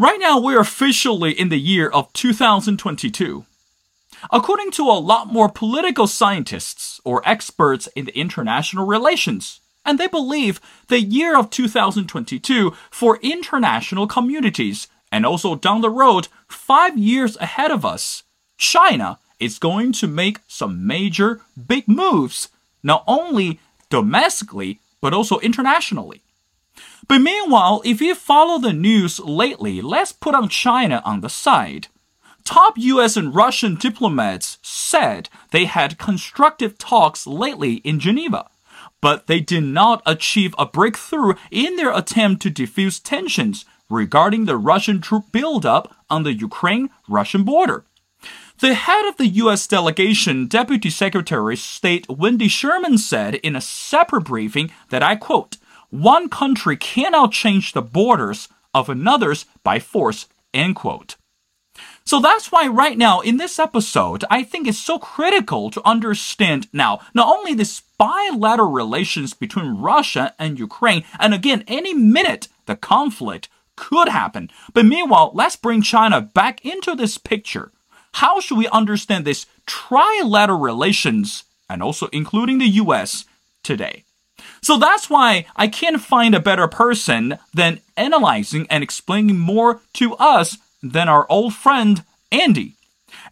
Right now, we're officially in the year of 2022. According to a lot more political scientists or experts in international relations, and they believe the year of 2022 for international communities, and also down the road, five years ahead of us, China is going to make some major big moves, not only domestically, but also internationally. But meanwhile, if you follow the news lately, let's put on China on the side. Top US and Russian diplomats said they had constructive talks lately in Geneva, but they did not achieve a breakthrough in their attempt to defuse tensions regarding the Russian troop buildup on the Ukraine Russian border. The head of the U.S. delegation, Deputy Secretary of State Wendy Sherman, said in a separate briefing that I quote, one country cannot change the borders of another's by force, end quote. So that's why right now in this episode, I think it's so critical to understand now not only this bilateral relations between Russia and Ukraine, and again, any minute the conflict could happen. But meanwhile, let's bring China back into this picture. How should we understand this trilateral relations and also including the US today? So that's why I can't find a better person than analyzing and explaining more to us than our old friend Andy.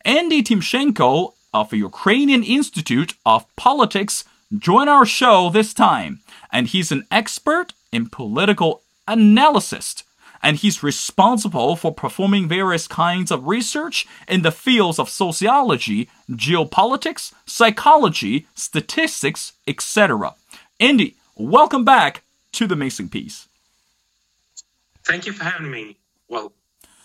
Andy Timchenko of the Ukrainian Institute of Politics joined our show this time, and he's an expert in political analysis. And he's responsible for performing various kinds of research in the fields of sociology, geopolitics, psychology, statistics, etc. Andy, welcome back to the Missing Piece. Thank you for having me. Well,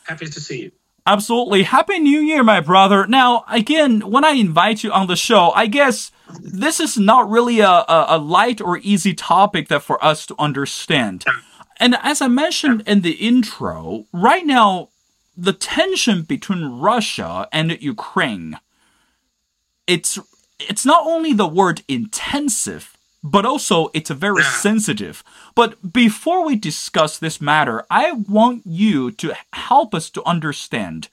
happy to see you. Absolutely. Happy New Year, my brother. Now, again, when I invite you on the show, I guess this is not really a, a, a light or easy topic that for us to understand. And as I mentioned in the intro, right now, the tension between Russia and Ukraine, it's it's not only the word intensive, but also it's a very sensitive. But before we discuss this matter, I want you to help us to understand.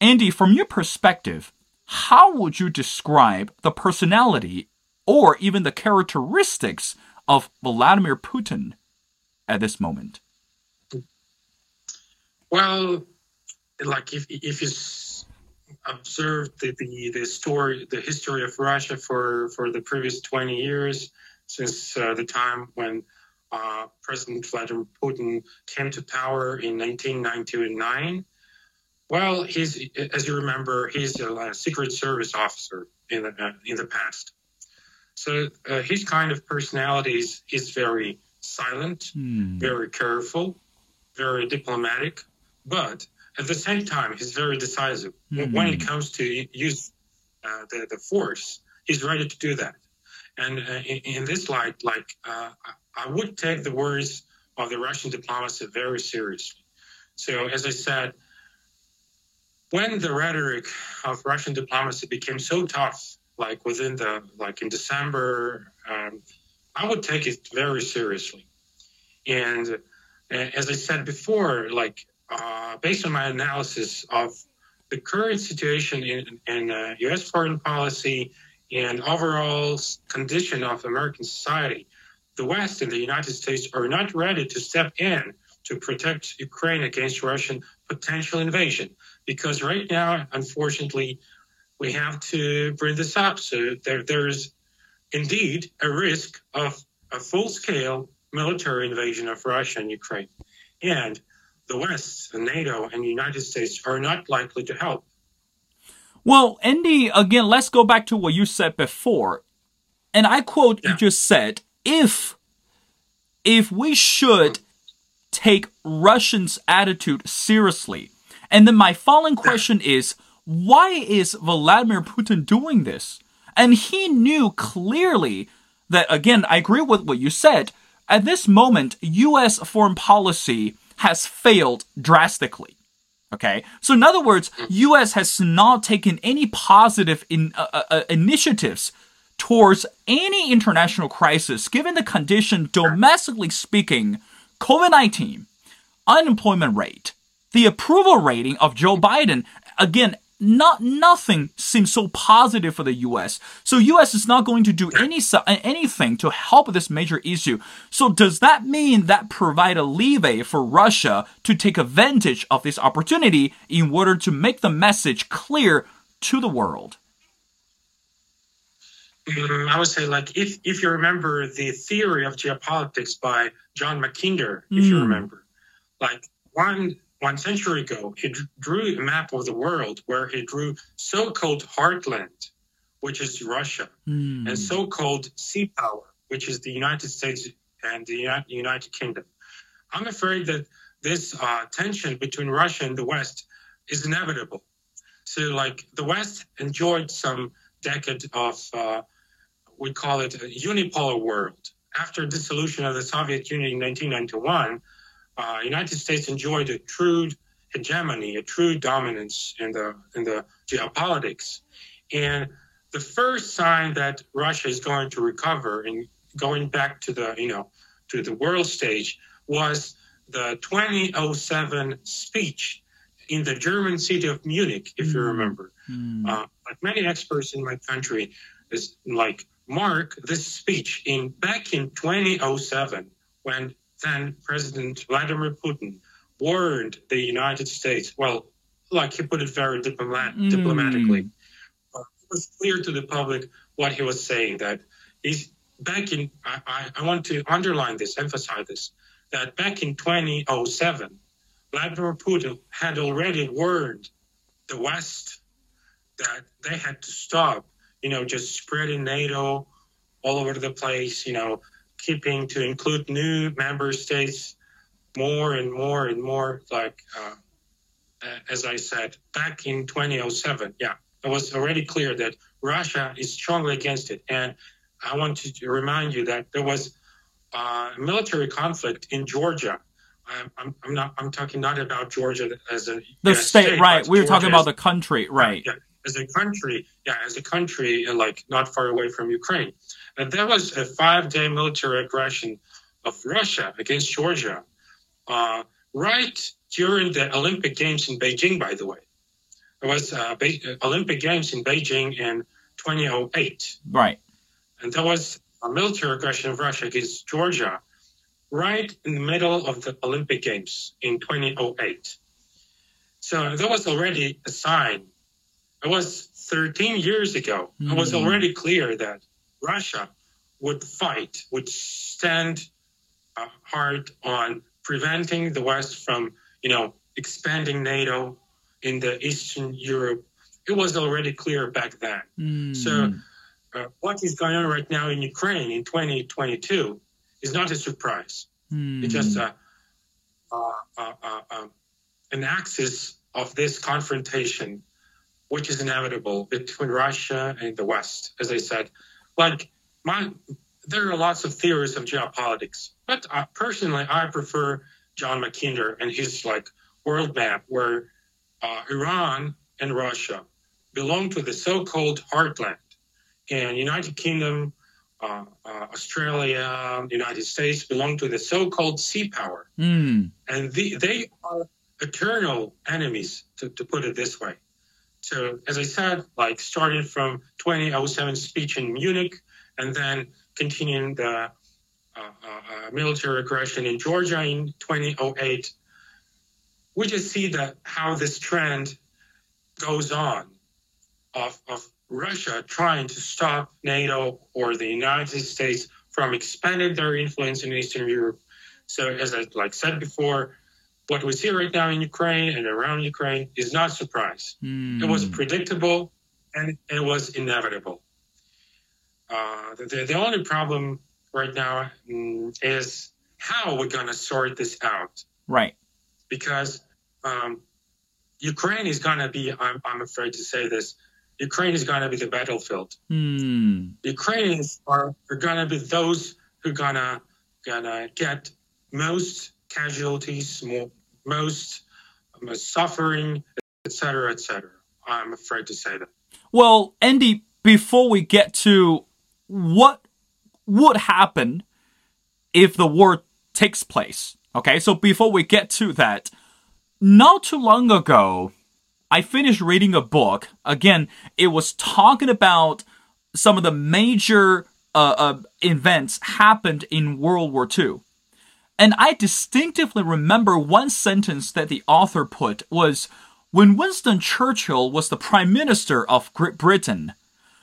Andy, from your perspective, how would you describe the personality or even the characteristics of Vladimir Putin at this moment? Well, like if if you observed the, the, the story, the history of Russia for, for the previous 20 years, since uh, the time when uh, President Vladimir Putin came to power in 1999. Well, he's, as you remember, he's a, a Secret Service officer in the, uh, in the past. So uh, his kind of personality is, is very silent, hmm. very careful, very diplomatic, but at the same time, he's very decisive. Mm-hmm. When it comes to use uh, the, the force, he's ready to do that. And uh, in, in, this light, like uh, I would take the words of the Russian diplomacy very seriously. So, as I said, when the rhetoric of Russian diplomacy became so tough, like within the like in December, um, I would take it very seriously. And uh, as I said before, like uh, based on my analysis of the current situation in, in uh, U.S. foreign policy and overall condition of American society, the West and the United States are not ready to step in to protect Ukraine against Russian potential invasion. Because right now, unfortunately, we have to bring this up. So there, there's indeed a risk of a full scale military invasion of Russia and Ukraine. And the West, and NATO, and the United States are not likely to help. Well, Andy, again, let's go back to what you said before. And I quote, yeah. you just said, if if we should mm. take Russians' attitude seriously. And then my following question yeah. is, why is Vladimir Putin doing this? And he knew clearly that, again, I agree with what you said. At this moment, US foreign policy has failed drastically. Okay, so in other words, U.S. has not taken any positive in, uh, uh, uh, initiatives towards any international crisis, given the condition domestically speaking, COVID nineteen, unemployment rate, the approval rating of Joe Biden, again, not nothing seems so positive for the U.S. So U.S. is not going to do any anything to help this major issue. So does that mean that provide a leeway for Russia to take advantage of this opportunity in order to make the message clear to the world? Mm, I would say, like, if if you remember the theory of geopolitics by John Mackinder, if mm. you remember, like one one century ago, he drew a map of the world where he drew so-called heartland, which is Russia, mm. and so-called sea power, which is the United States and the United Kingdom. I'm afraid that this uh, tension between Russia and the West is inevitable. So, like, the West enjoyed some decade of, uh, we call it a unipolar world. After dissolution of the Soviet Union in 1991, uh, United States enjoyed a true hegemony, a true dominance in the in the geopolitics, and the first sign that Russia is going to recover and going back to the you know to the world stage was the 2007 speech in the German city of Munich, if mm. you remember. Mm. Uh, like many experts in my country, is like mark this speech in back in 2007 when then President Vladimir Putin warned the United States. Well, like he put it very diplomat- mm. diplomatically. Uh, it was clear to the public what he was saying. That he's back in. I, I, I want to underline this, emphasize this. That back in 2007, Vladimir Putin had already warned the West that they had to stop, you know, just spreading NATO all over the place, you know, keeping to include new member states more and more and more. Like, uh, as I said, back in 2007, yeah, it was already clear that Russia is strongly against it. And I want to remind you that there was uh, a military conflict in Georgia. I'm, I'm, not. I'm talking not about Georgia as a the state, state, right? We were talking about the country, right? Yeah, as a country, yeah, as a country, like not far away from Ukraine. And there was a five day military aggression of Russia against Georgia uh, right during the Olympic Games in Beijing, by the way. There was uh, Be- Olympic Games in Beijing in 2008. Right. And there was a military aggression of Russia against Georgia right in the middle of the Olympic Games in 2008. So there was already a sign. It was 13 years ago. Mm. It was hmm. already clear that Russia would fight, would stand uh, hard on preventing the West from, you know, expanding NATO in the Eastern Europe. It was already clear back then. Mm. So, uh, what is going on right now in Ukraine in 2022 is not a surprise. Mm. It's just a, an axis of this confrontation, which is inevitable between Russia and the West, as I said like my there are lots of theories of geopolitics, but uh, personally, I prefer John Mackinder and his like world map, where uh, Iran and Russia belong to the so-called heartland, and United Kingdom, uh, uh Australia, United States belong to the so-called sea power, mm. and the, they are eternal enemies, to, to put it this way. So as I said, like starting from 2007 speech in Munich, and then continuing the uh, uh, uh, military aggression in Georgia in 2008, we just see that how this trend goes on of, of Russia trying to stop NATO or the United States from expanding their influence in Eastern Europe. So as I like said before, what we see right now in Ukraine and around Ukraine is not surprise. Mm. It was predictable and it was inevitable. Uh, the, the only problem right now mm, is how we're going to sort this out. Right. Because um, Ukraine is going to be, I'm, I'm afraid to say this, Ukraine is going to be the battlefield. Mm. Ukrainians are, are going to be those who are going to gonna get most casualties, more, most, most suffering, etc., etc. I'm afraid to say that. Well, Andy, before we get to what would happen if the war takes place, okay, so before we get to that, not too long ago, I finished reading a book. Again, it was talking about some of the major uh, uh, events happened in World War II. And I distinctively remember one sentence that the author put was when Winston Churchill was the Prime Minister of Great Britain,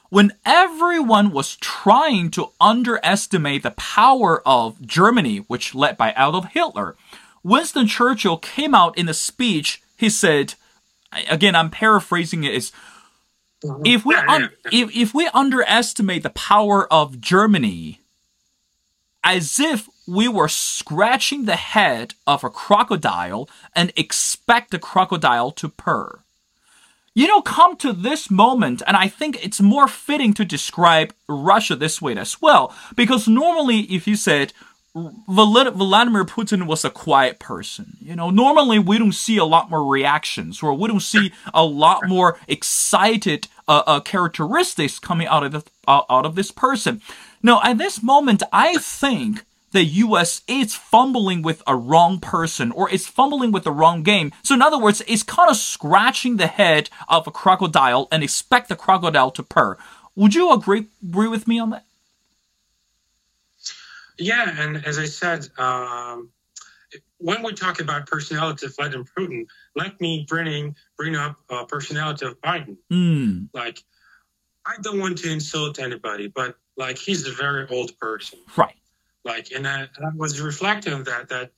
when everyone was trying to underestimate the power of Germany, which led by Adolf Hitler, Winston Churchill came out in a speech. He said, again, I'm paraphrasing it, is mm-hmm. if we un- if, if we underestimate the power of Germany, as if we were scratching the head of a crocodile and expect the crocodile to purr you know, come to this moment, and I think it's more fitting to describe Russia this way as well, because normally if you said Vladimir Putin was a quiet person, you know, normally we don't see a lot more reactions, or we don't see a lot more excited uh, uh, characteristics coming out of the, uh, out of this person. No, at this moment, I think the US is fumbling with a wrong person or it's fumbling with the wrong game. So in other words, it's kind of scratching the head of a crocodile and expect the crocodile to purr. Would you agree agree with me on that? Yeah, and as I said, um, when we talk about personality of Vladimir Putin, let me bring bring up uh, personality of Biden. Mm. Like, I don't want to insult anybody, but like he's a very old person. Right. Like, and I, I was reflecting on that, that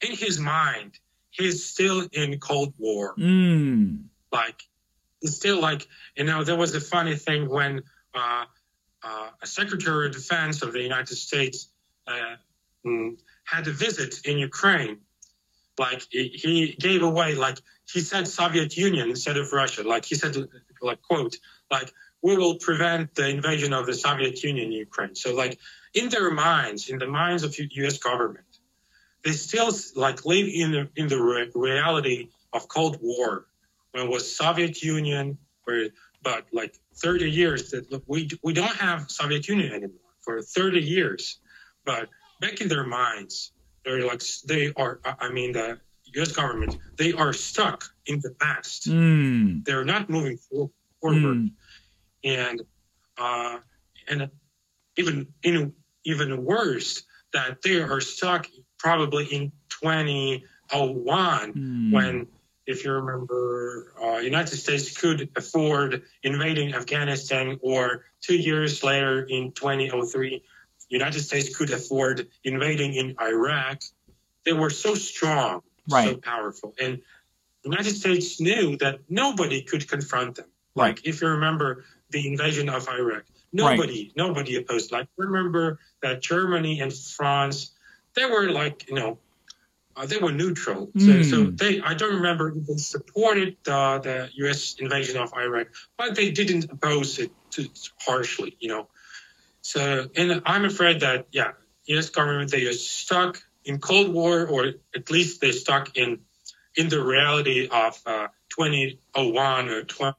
in his mind, he's still in Cold War. Mm. Like, it's still like, you know, there was a funny thing when uh, uh, a Secretary of Defense of the United States uh, mm, had a visit in Ukraine. Like, he gave away, like, he said Soviet Union instead of Russia. Like, he said, like, quote, like, we will prevent the invasion of the Soviet Union in Ukraine. So, like, in their minds, in the minds of U.S. government, they still like live in the, in the re- reality of Cold War, when it was Soviet Union, where but like 30 years that look, we we don't have Soviet Union anymore for 30 years, but back in their minds, they're like they are. I mean the U.S. government, they are stuck in the past. Mm. They're not moving forward, mm. and uh, and even in even worse that they are stuck probably in 2001 mm. when if you remember uh, united states could afford invading afghanistan or two years later in 2003 united states could afford invading in iraq they were so strong right. so powerful and united states knew that nobody could confront them right. like if you remember the invasion of iraq Nobody, right. nobody opposed. Like remember that Germany and France, they were like you know, uh, they were neutral. So, mm. so, they, I don't remember if they supported uh, the U.S. invasion of Iraq, but they didn't oppose it too harshly. You know, so and I'm afraid that yeah, U.S. government they are stuck in Cold War, or at least they're stuck in in the reality of uh, 2001 or 20.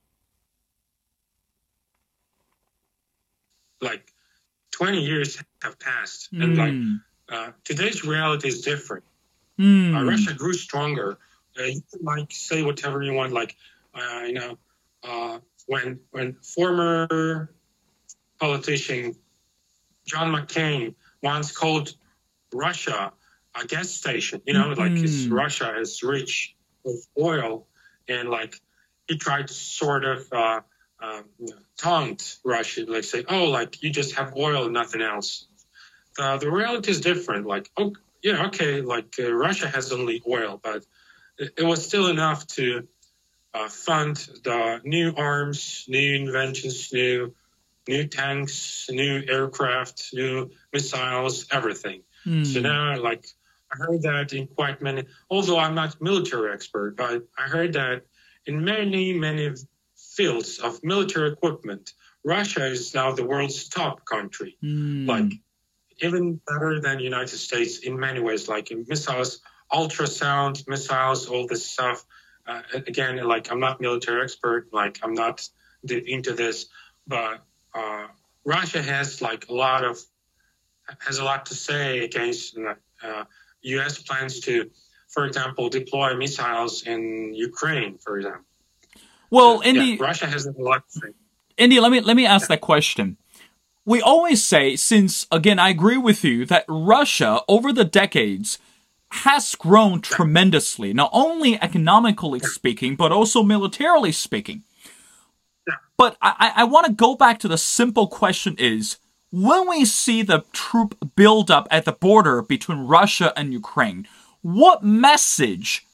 like 20 years have passed mm. and like uh, today's reality is different mm. uh, russia grew stronger uh, you can like say whatever you want like uh, you know uh, when when former politician john mccain once called russia a gas station you know mm. like russia is rich with oil and like he tried to sort of uh, um, taunt Russia, like say, oh, like you just have oil and nothing else. Uh, the reality is different. Like, oh, yeah, okay, like uh, Russia has only oil, but it, it was still enough to uh, fund the new arms, new inventions, new new tanks, new aircraft, new missiles, everything. Mm. So now, like, I heard that in quite many, although I'm not military expert, but I heard that in many, many fields of military equipment, Russia is now the world's top country. Mm. Like even better than United States in many ways, like in missiles, ultrasound missiles, all this stuff. Uh, again, like I'm not military expert, like I'm not into this, but uh, Russia has like a lot of has a lot to say against uh, U.S. plans to for example, deploy missiles in Ukraine, for example. Well, So, Andy, yeah, Russia has a lot to say. Andy, let me let me ask that question. We always say, since again, I agree with you that Russia over the decades has grown tremendously, not only economically speaking, but also militarily speaking. But I- I want to go back to the simple question is when we see the troop buildup at the border between Russia and Ukraine, what message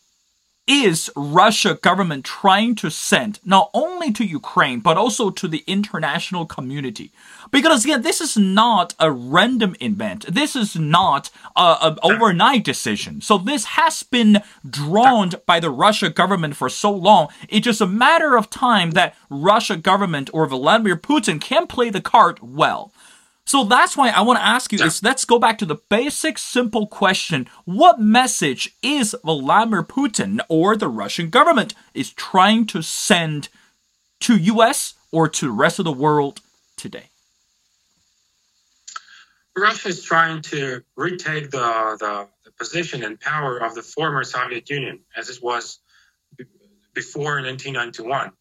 is Russia government trying to send not only to Ukraine but also to the international community? Because again, this is not a random event. This is not an overnight decision. So this has been drawn by the Russia government for so long. It's just a matter of time that Russia government or Vladimir Putin can play the card well. So that's why I want to ask you is let's go back to the basic simple question. What message is Vladimir Putin or the Russian government is trying to send to US or to the rest of the world today? Russia is trying to retake the, the, the position and power of the former Soviet Union as it was b- before 1991.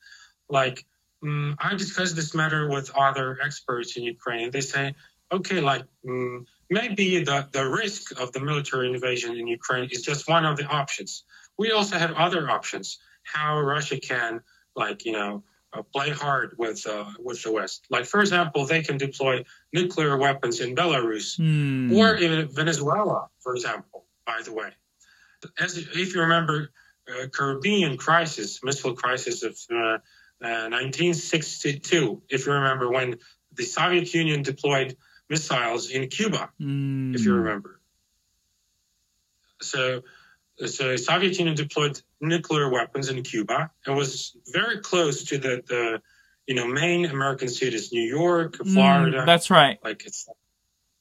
Like, mm, I discussed this matter with other experts in Ukraine. They say, okay, like, mm, maybe the, the risk of the military invasion in Ukraine is just one of the options. We also have other options, how Russia can, like, you know, uh, play hard with uh, with the West. Like, for example, they can deploy nuclear weapons in Belarus Hmm. or in Venezuela, for example. By the way, as if you remember, uh, Caribbean crisis, missile crisis of uh, uh, 1962. If you remember when the Soviet Union deployed missiles in Cuba, Hmm. if you remember. So, so Soviet Union deployed nuclear weapons in Cuba and was very close to the, the you know main American cities, New York, Hmm, Florida that's right. like it's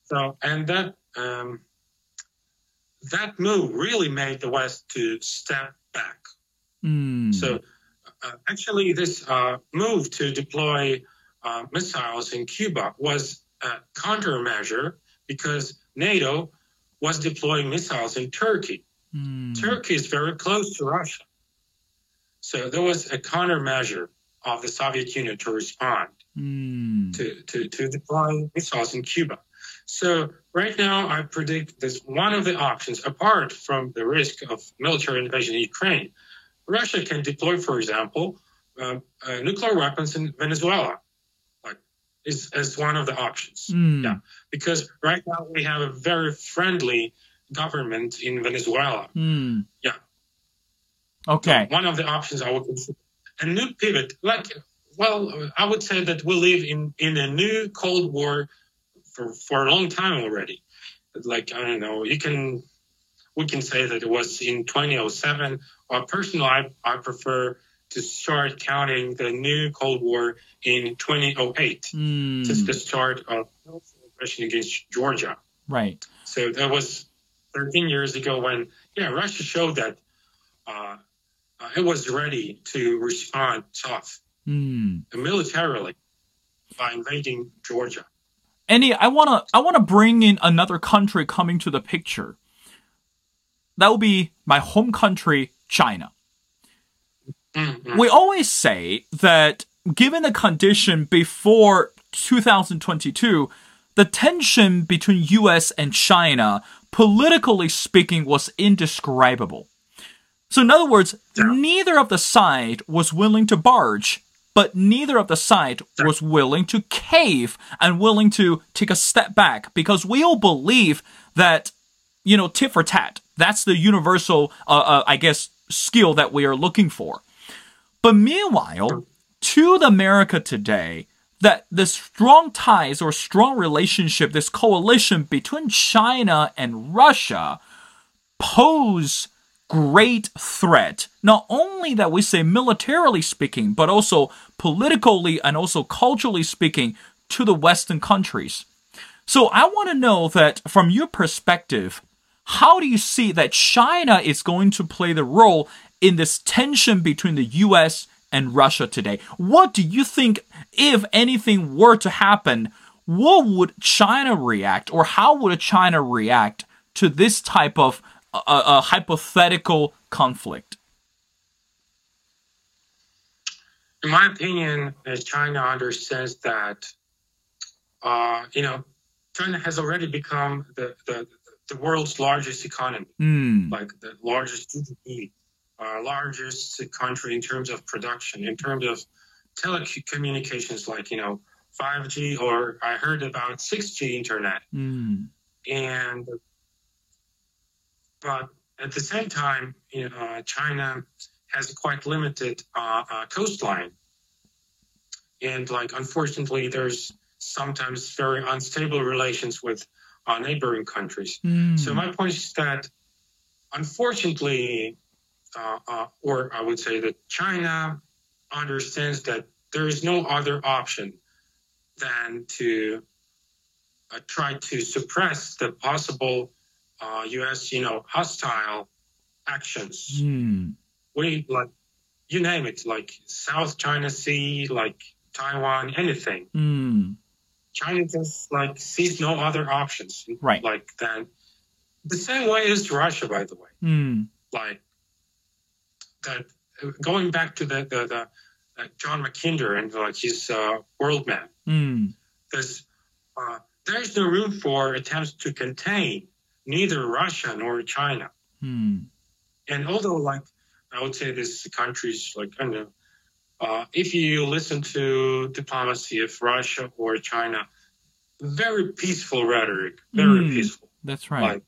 so and that um, that move really made the west to step back Hmm. so actually this uh, move to deploy uh, missiles in cuba was a countermeasure because nato was deploying missiles in turkey Hmm. turkey is very close to russia so there was a countermeasure of the soviet union to respond Hmm. to, to, to deploy missiles in Cuba. So right now, I predict this one of the options, apart from the risk of military invasion in Ukraine, Russia can deploy, for example, uh, uh, nuclear weapons in Venezuela, like is as one of the options. Hmm. Yeah, because right now we have a very friendly government in Venezuela. Hmm. Yeah. Okay. One of the options I would consider a new pivot, like well, I would say that we live in in a new Cold War for for a long time already. Like I don't know, you can we can say that it was in 2007. Or personally, I, I prefer to start counting the new Cold War in 2008, Hmm. since the start of aggression against Georgia. Right. So that was 13 years ago when, yeah, Russia showed that uh, uh, it was ready to respond tough Hmm. militarily by invading Georgia. Andy, I wanna I wanna bring in another country coming to the picture. That will be my home country, China. Mm-hmm. We always say that given the condition before 2022, the tension between US and China, politically speaking, was indescribable. So, in other words, Yeah. neither of the side was willing to barge, but neither of the side was willing to cave and willing to take a step back because we all believe that, you know, tit for tat. That's the universal, uh, uh, I guess, skill that we are looking for. But meanwhile, to the America today, that the strong ties or strong relationship, this coalition between China and Russia pose great threat. Not only that we say militarily speaking, but also politically and also culturally speaking to the Western countries. So I want to know that from your perspective, how do you see that China is going to play the role in this tension between the US and Russia today? What do you think, if anything were to happen, what would China react or how would China react to this type of a, a hypothetical conflict? In my opinion, uh, China understands that, uh, you know, China has already become the, the, the world's largest economy, Mm. like the largest GDP, uh, largest country in terms of production, in terms of telecommunications, like, you know, 5G, or I heard about 6G internet. Mm. and but at the same time, you know, uh, China has a quite limited uh, uh, coastline, and like unfortunately, there's sometimes very unstable relations with uh, neighboring countries. Mm. So my point is that, unfortunately, uh, uh, or I would say that China understands that there is no other option than to uh, try to suppress the possible uh, U.S. you know hostile actions. Mm. We like you name it, like South China Sea, like Taiwan, anything. Mm. China just like sees no other options, Right. Like than the same way as Russia, by the way. Mm. Like that. Going back to the the, the uh, John Mackinder and like his uh, world map, Mm. there's uh, there's no room for attempts to contain neither Russia nor China. Mm. And although, like I would say, this countries like I don't know, uh, if you listen to diplomacy of Russia or China, very peaceful rhetoric, very Mm. peaceful. That's right. Like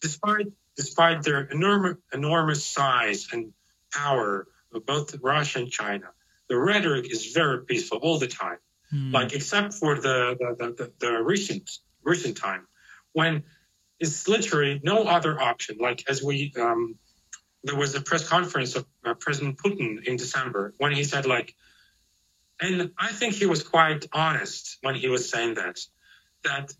despite despite their enormous enormous size and power of both Russia and China, the rhetoric is very peaceful all the time. Mm. Like except for the the, the, the, the recent recent time when it's literally no other option. Like as we um, there was a press conference of uh, President Putin in December when he said like, and I think he was quite honest when he was saying that that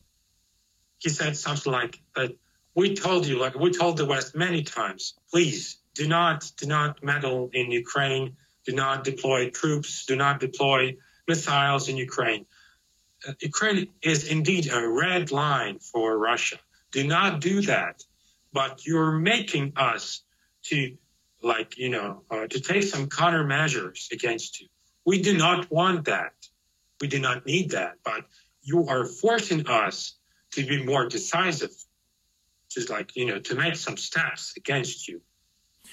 he said something like that we told you like we told the West many times please do not do not meddle in Ukraine do not deploy troops do not deploy missiles in Ukraine. Uh, Ukraine is indeed a red line for Russia. Do not do that. But you're making us to, like, you know, uh, to take some countermeasures against you. We do not want that. We do not need that. But you are forcing us to be more decisive, to, like, you know, to make some steps against you.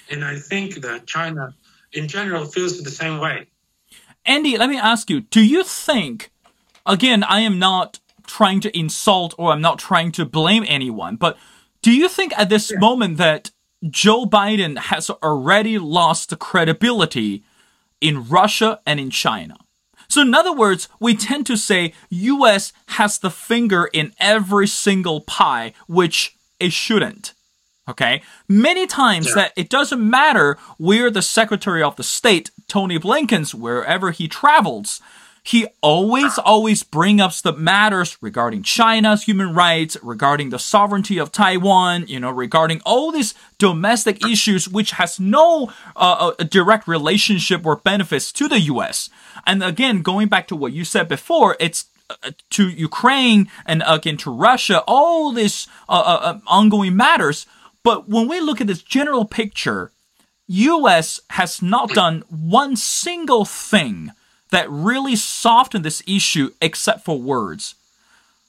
And I think that China, in general, feels the same way. Andy, let me ask you, do you think, again, I am not trying to insult or I'm not trying to blame anyone, but do you think at this moment that Joe Biden has already lost credibility in Russia and in China? So in other words, we tend to say US has the finger in every single pie, which it shouldn't. Okay? Many times Yeah. that it doesn't matter where the Secretary of the State, Tony Blinken's, wherever he travels, he always, always bring up the matters regarding China's human rights, regarding the sovereignty of Taiwan, you know, regarding all these domestic issues which has no uh, uh, direct relationship or benefits to the U.S. And again, going back to what you said before, it's uh, to Ukraine and again to Russia, all these uh, uh, uh, ongoing matters. But when we look at this general picture, U.S. has not done one single thing that really softened this issue except for words.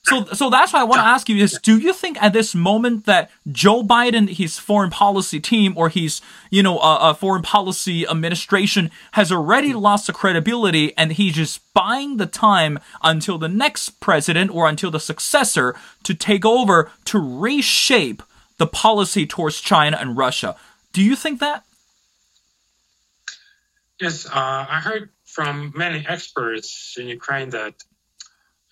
So, so that's why I want to ask you is: Do you think at this moment that Joe Biden, his foreign policy team, or his, you know, uh, uh, foreign policy administration has already lost the credibility, and he's just buying the time until the next president or until the successor to take over to reshape the policy towards China and Russia? Do you think that? Yes, uh, I heard from many experts in Ukraine that,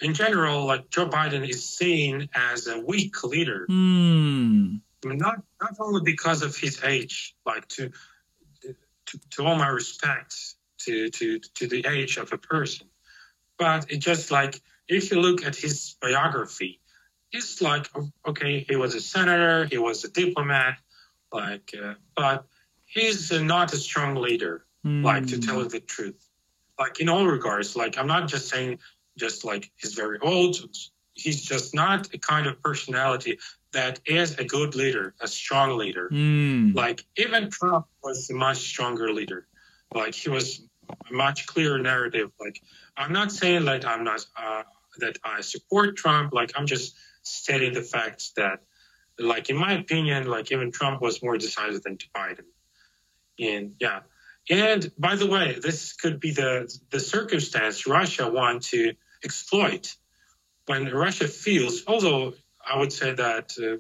in general, like Joe Biden is seen as a weak leader. Hmm. I mean, not not only because of his age, like to to, to all my respect to, to to the age of a person, but it just like if you look at his biography, it's like okay, he was a senator, he was a diplomat, like, uh, but he's uh, not a strong leader like to tell you the truth like in all regards like i'm not just saying just like he's very old he's just not a kind of personality that is a good leader, a strong leader. Mm. Like even Trump was a much stronger leader. Like he was a much clearer narrative. Like I'm not saying that I'm not uh, that I support Trump. Like I'm just stating the facts that, like in my opinion, like even Trump was more decisive than to Biden. And yeah, and by the way, this could be the the circumstance Russia want to exploit when Russia feels, although I would say that uh,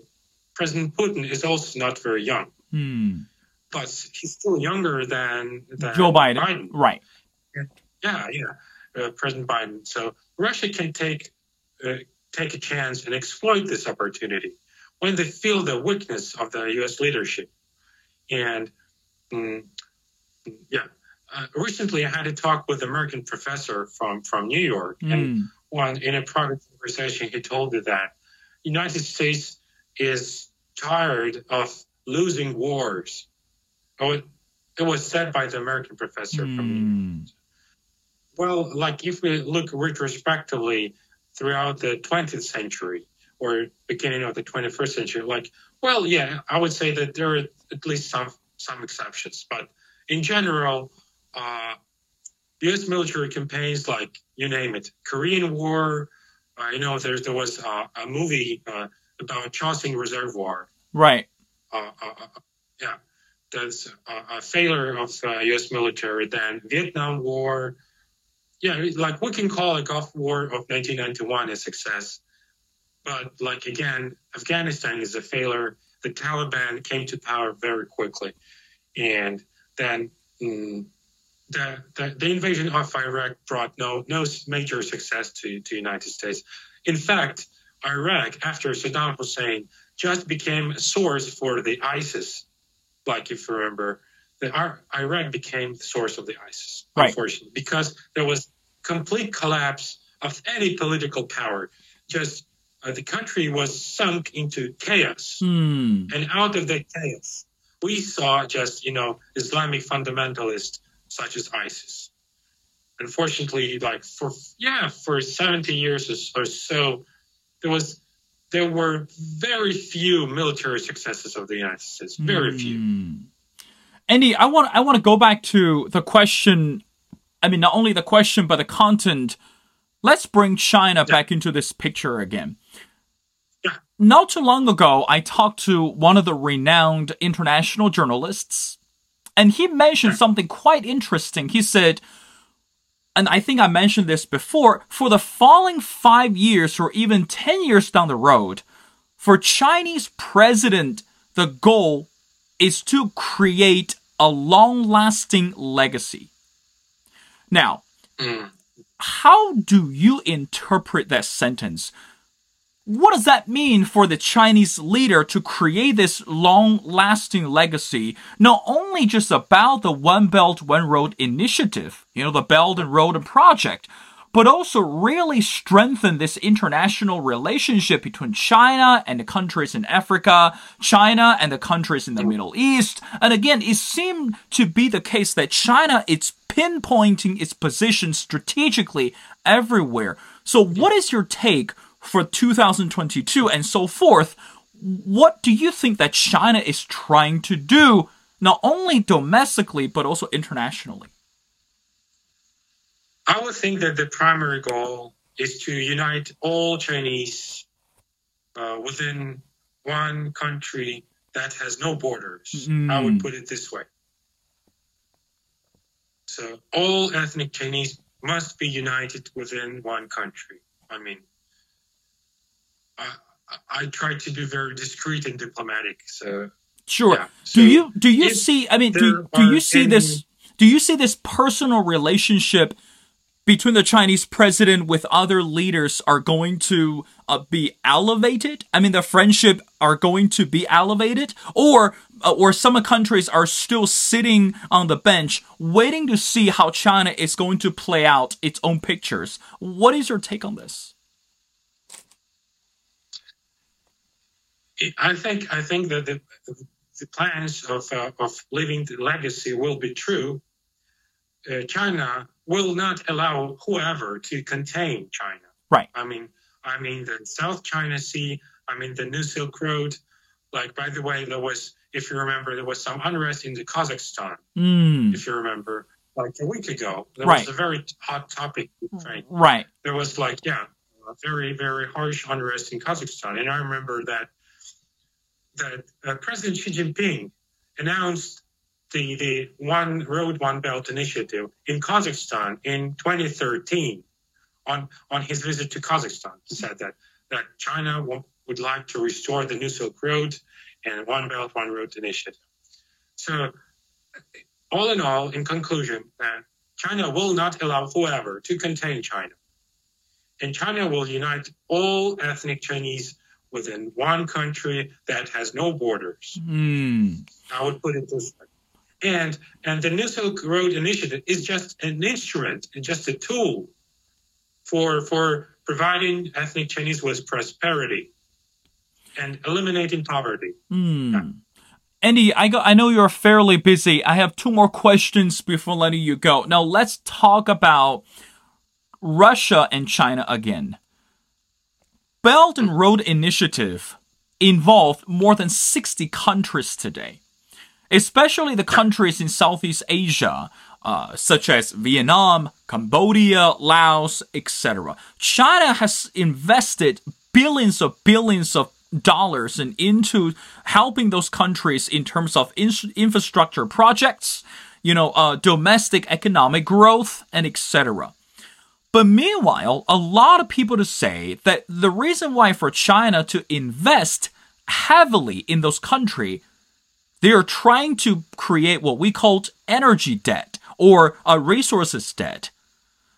President Putin is also not very young, Hmm. but he's still younger than, than Joe Biden. Right. Yeah, yeah, uh, President Biden. So Russia can take uh, take a chance and exploit this opportunity when they feel the weakness of the U.S. leadership. And mm, yeah, uh, recently I had a talk with an American professor from from New York, and Mm. one in a private conversation he told me that United States is tired of losing wars. Oh, it, it was said by the American professor from New York. Mm. Well, like if we look retrospectively throughout the 20th century or beginning of the 21st century, like, well, yeah, I would say that there are at least some some exceptions, but in general, uh, U.S. military campaigns, like you name it, Korean War. Uh, you know, there there was uh, a movie uh, about Chosin Reservoir. Right. Uh, uh, uh, yeah, there's a, a failure of U.S. military. Then Vietnam War. Yeah, like we can call a Gulf War of 1991 a success, but like again, Afghanistan is a failure. The Taliban came to power very quickly, and then mm, the, the the invasion of Iraq brought no no major success to to United States. In fact, Iraq after Saddam Hussein just became a source for the ISIS. Like if you remember, the Iraq became the source of the ISIS, Right. unfortunately, because there was complete collapse of any political power. Just uh, the country was sunk into chaos, Hmm. and out of that chaos, we saw just you know Islamic fundamentalists such as ISIS. Unfortunately, like for yeah, for 70 years or- so, there was there were very few military successes of the United States. Very few. Hmm. Andy, I want I want to go back to the question. I mean, not only the question but the content. Let's bring China back into this picture again. Not too long ago, I talked to one of the renowned international journalists, and he mentioned something quite interesting. He said, and I think I mentioned this before, for the following five years or even 10 years down the road, for Chinese president, the goal is to create a long lasting legacy. Now, Mm. how do you interpret that sentence? What does that mean for the Chinese leader to create this long lasting legacy, not only just about the One Belt, One Road initiative, you know, the Belt and Road Project, but also really strengthen this international relationship between China and the countries in Africa, China and the countries in the Middle East. And again, it seemed to be the case that China is pinpointing its position strategically everywhere. So, what is your take for 2022 and so forth? What do you think that China is trying to do, not only domestically, but also internationally? I would think that the primary goal is to unite all Chinese uh, within one country that has no borders. I would Mm. put it this way. So all ethnic Chinese must be united within one country. I mean, I, I- try to be very discreet and diplomatic. So Sure. Yeah, do you do you see? I mean, do do you see this? Do you see this personal relationship between the Chinese president with other leaders are going to uh, be elevated? I mean, the friendship are going to be elevated, or uh, or some countries are still sitting on the bench waiting to see how China is going to play out its own pictures. What is your take on this? I think I think that the, the plans of uh, of leaving the legacy will be true. Uh, China will not allow whoever to contain China. Right. I mean, I mean the South China Sea I mean, the New Silk Road. Like, by the way, there was, if you remember, there was some unrest in the Kazakhstan. Mm. If you remember, like a week ago, there Right. was a very hot topic. Ukraine. Right. There was like, yeah, very, very harsh unrest in Kazakhstan, and I remember that that uh, President Xi Jinping announced the the One Road One Belt initiative in Kazakhstan in 2013 on on his visit to Kazakhstan. He said that that China wo- would like to restore the New Silk Road and One Belt One Road initiative. So, all in all, in conclusion, that China will not allow whoever to contain China, and China will unite all ethnic Chinese within one country that has no borders. Mm. I would put it this way. And and the New Silk Road Initiative is just an instrument, and just a tool for for providing ethnic Chinese with prosperity and eliminating poverty. Hmm. Andy, I go, I know you're fairly busy. I have two more questions before letting you go. Now let's talk about Russia and China again. Belt and Road Initiative involved more than 60 countries today, especially the countries in Southeast Asia, uh, such as Vietnam, Cambodia, Laos, etc. China has invested billions of billions of dollars and into helping those countries in terms of in- infrastructure projects, you know, uh, domestic economic growth, and etc. But meanwhile, a lot of people to say that the reason why for China to invest heavily in those countries, they are trying to create what we called energy debt or a resources debt.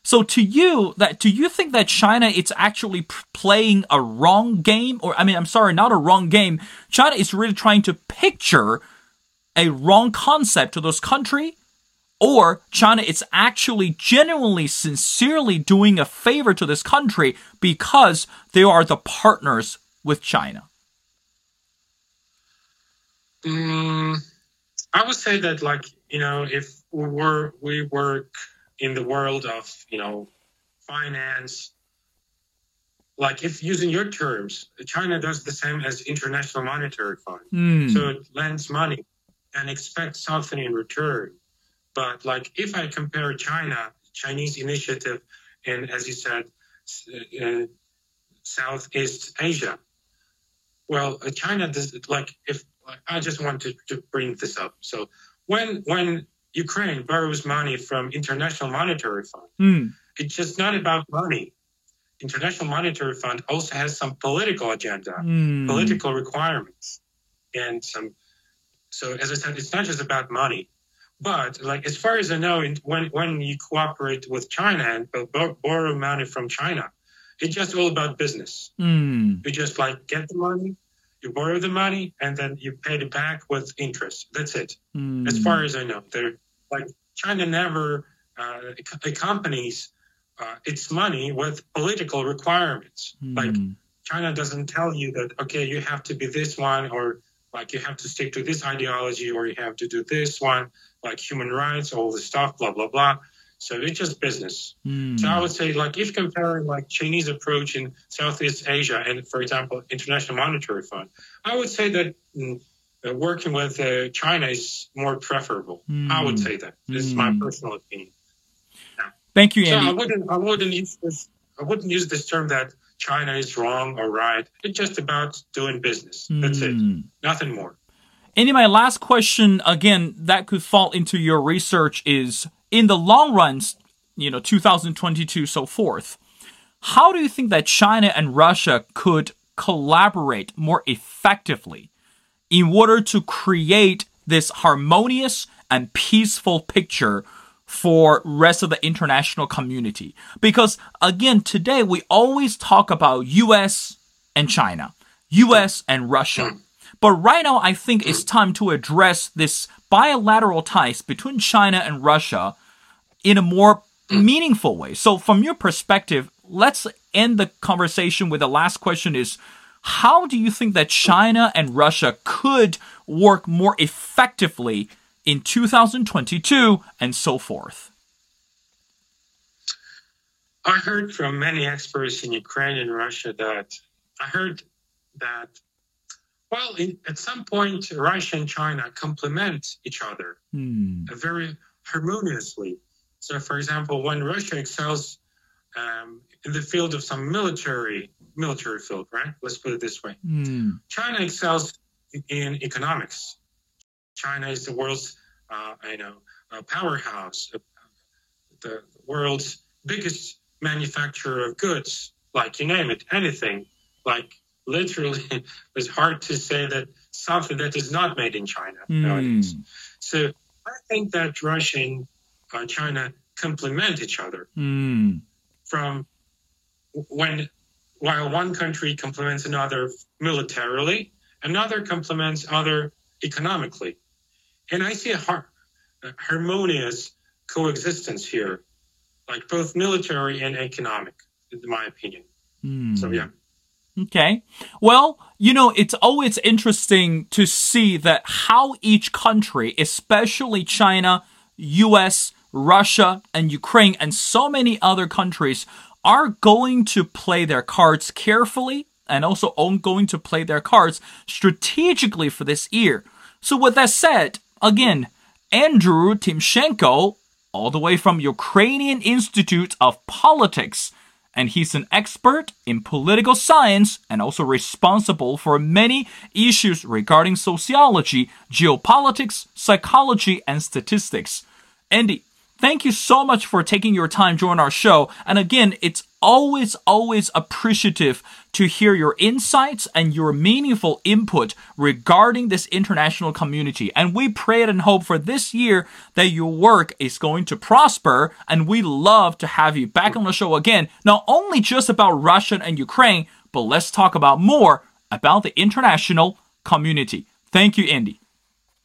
So to you, that do you think that China is actually playing a wrong game, or I mean, I'm sorry, not a wrong game. China is really trying to picture a wrong concept to those country, or China is actually genuinely, sincerely doing a favor to this country because they are the partners with China. Mm, I would say that, like you know, if we were we work in the world of you know finance, like if using your terms, China does the same as International Monetary Fund. Hmm. So it lends money and expects something in return. But like if I compare China, Chinese initiative, and as you said, uh, Southeast Asia. Well, uh, China does like if I just want to, to bring this up. So when when Ukraine borrows money from International Monetary Fund, Hmm. it's just not about money. International Monetary Fund also has some political agenda Hmm. political requirements and some so as i said it's not just about money but like as far as i know when when you cooperate with china and bo- bo- borrow money from china it's just all about business Hmm. you just like get the money you borrow the money and then you pay it back with interest that's it Hmm. as far as i know they're like china never uh, accompanies uh, its money with political requirements like Hmm. China doesn't tell you that okay, you have to be this one, or like you have to stick to this ideology, or you have to do this one, like human rights, all this stuff, blah blah blah. So it's just business. Hmm. So I would say, like, if comparing like Chinese approach in Southeast Asia and, for example, International Monetary Fund, I would say that mm, uh, working with uh, China is more preferable. I would Mm. say that. This is my Mm. personal opinion. Thank you, So I wouldn't, I wouldn't use this. I wouldn't use this term that China is wrong or right. It's just about doing business. That's it. Hmm. Nothing more. Andy, my last question again that could fall into your research is in the long run, you know, 2022 so forth. How do you think that China and Russia could collaborate more effectively in order to create this harmonious and peaceful picture for rest of the international community? Because again, today we always talk about US and China, US and Russia. Hmm. But right now, I think it's time to address this bilateral ties between China and Russia in a more hmm. meaningful way. So, from your perspective, let's end the conversation with the last question is how do you think that China and Russia could work more effectively in 2022 and so forth? I heard from many experts in Ukraine and Russia that I heard that, well, in, at some point, Russia and China complement each other Hmm. very harmoniously. So, for example, when Russia excels um, in the field of some military military field, right? Let's put it this way. Hmm. China excels in economics. China is the world's, uh, I know, uh, powerhouse, uh, the world's biggest manufacturer of goods, like you name it, anything. Like literally, it's hard to say that something that is not made in China Hmm. nowadays. So I think that Russia and uh, China complement each other Hmm. from when while one country complements another militarily, another complements other economically. And I see a, har- a harmonious coexistence here, like both military and economic, in my opinion. Hmm. So yeah. Okay. Well, you know, it's always interesting to see that how each country, especially China, US, Russia, and Ukraine, and so many other countries, are going to play their cards carefully and also going to play their cards strategically for this year. So, with that said, again, Andrew Timchenko, all the way from Ukrainian Institute of Politics, and he's an expert in political science and also responsible for many issues regarding sociology, geopolitics, psychology, and statistics. Andy, thank you so much for taking your time join our show. And again, it's always, always appreciative to hear your insights and your meaningful input regarding this international community. And we pray and hope for this year that your work is going to prosper. And we love to have you back on the show again, not only just about Russia and Ukraine, but let's talk about more about the international community. Thank you, Andy.